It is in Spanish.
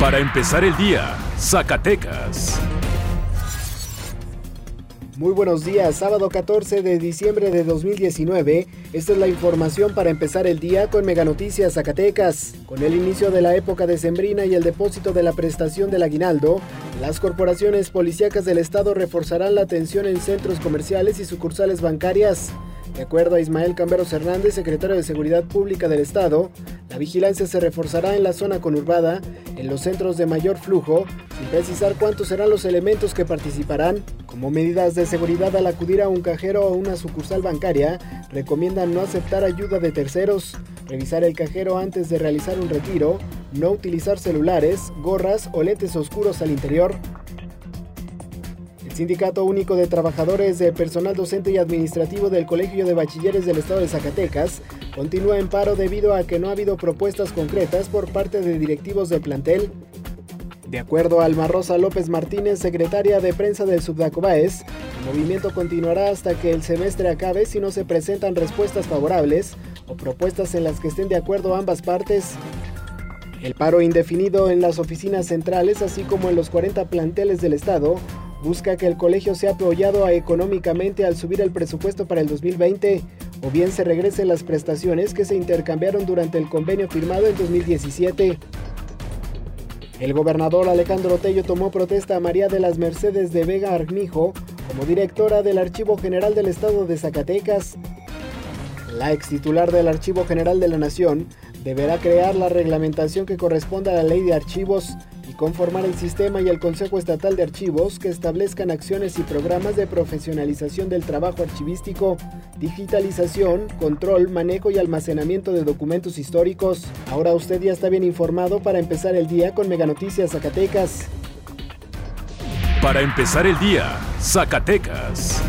Para empezar el día, Zacatecas. Muy buenos días, sábado 14 de diciembre de 2019. Esta es la información para empezar el día con Mega Noticias Zacatecas. Con el inicio de la época decembrina y el depósito de la prestación del aguinaldo, las corporaciones policíacas del estado reforzarán la atención en centros comerciales y sucursales bancarias. De acuerdo a Ismael Camberos Hernández, secretario de Seguridad Pública del Estado, la vigilancia se reforzará en la zona conurbada, en los centros de mayor flujo, sin precisar cuántos serán los elementos que participarán. Como medidas de seguridad al acudir a un cajero o una sucursal bancaria, recomiendan no aceptar ayuda de terceros, revisar el cajero antes de realizar un retiro, no utilizar celulares, gorras o lentes oscuros al interior, Sindicato Único de Trabajadores de Personal Docente y Administrativo del Colegio de Bachilleres del Estado de Zacatecas continúa en paro debido a que no ha habido propuestas concretas por parte de directivos del plantel. De acuerdo a Alma Rosa López Martínez, secretaria de prensa del Subdacobaes, el movimiento continuará hasta que el semestre acabe si no se presentan respuestas favorables o propuestas en las que estén de acuerdo ambas partes. El paro indefinido en las oficinas centrales, así como en los 40 planteles del Estado, busca que el colegio sea apoyado económicamente al subir el presupuesto para el 2020 o bien se regresen las prestaciones que se intercambiaron durante el convenio firmado en 2017. El gobernador Alejandro Tello tomó protesta a María de las Mercedes de Vega Armijo como directora del Archivo General del Estado de Zacatecas. La ex titular del Archivo General de la Nación deberá crear la reglamentación que corresponda a la ley de archivos y conformar el sistema y el Consejo Estatal de Archivos que establezcan acciones y programas de profesionalización del trabajo archivístico, digitalización, control, manejo y almacenamiento de documentos históricos. Ahora usted ya está bien informado para empezar el día con Mega Noticias Zacatecas. Para empezar el día, Zacatecas.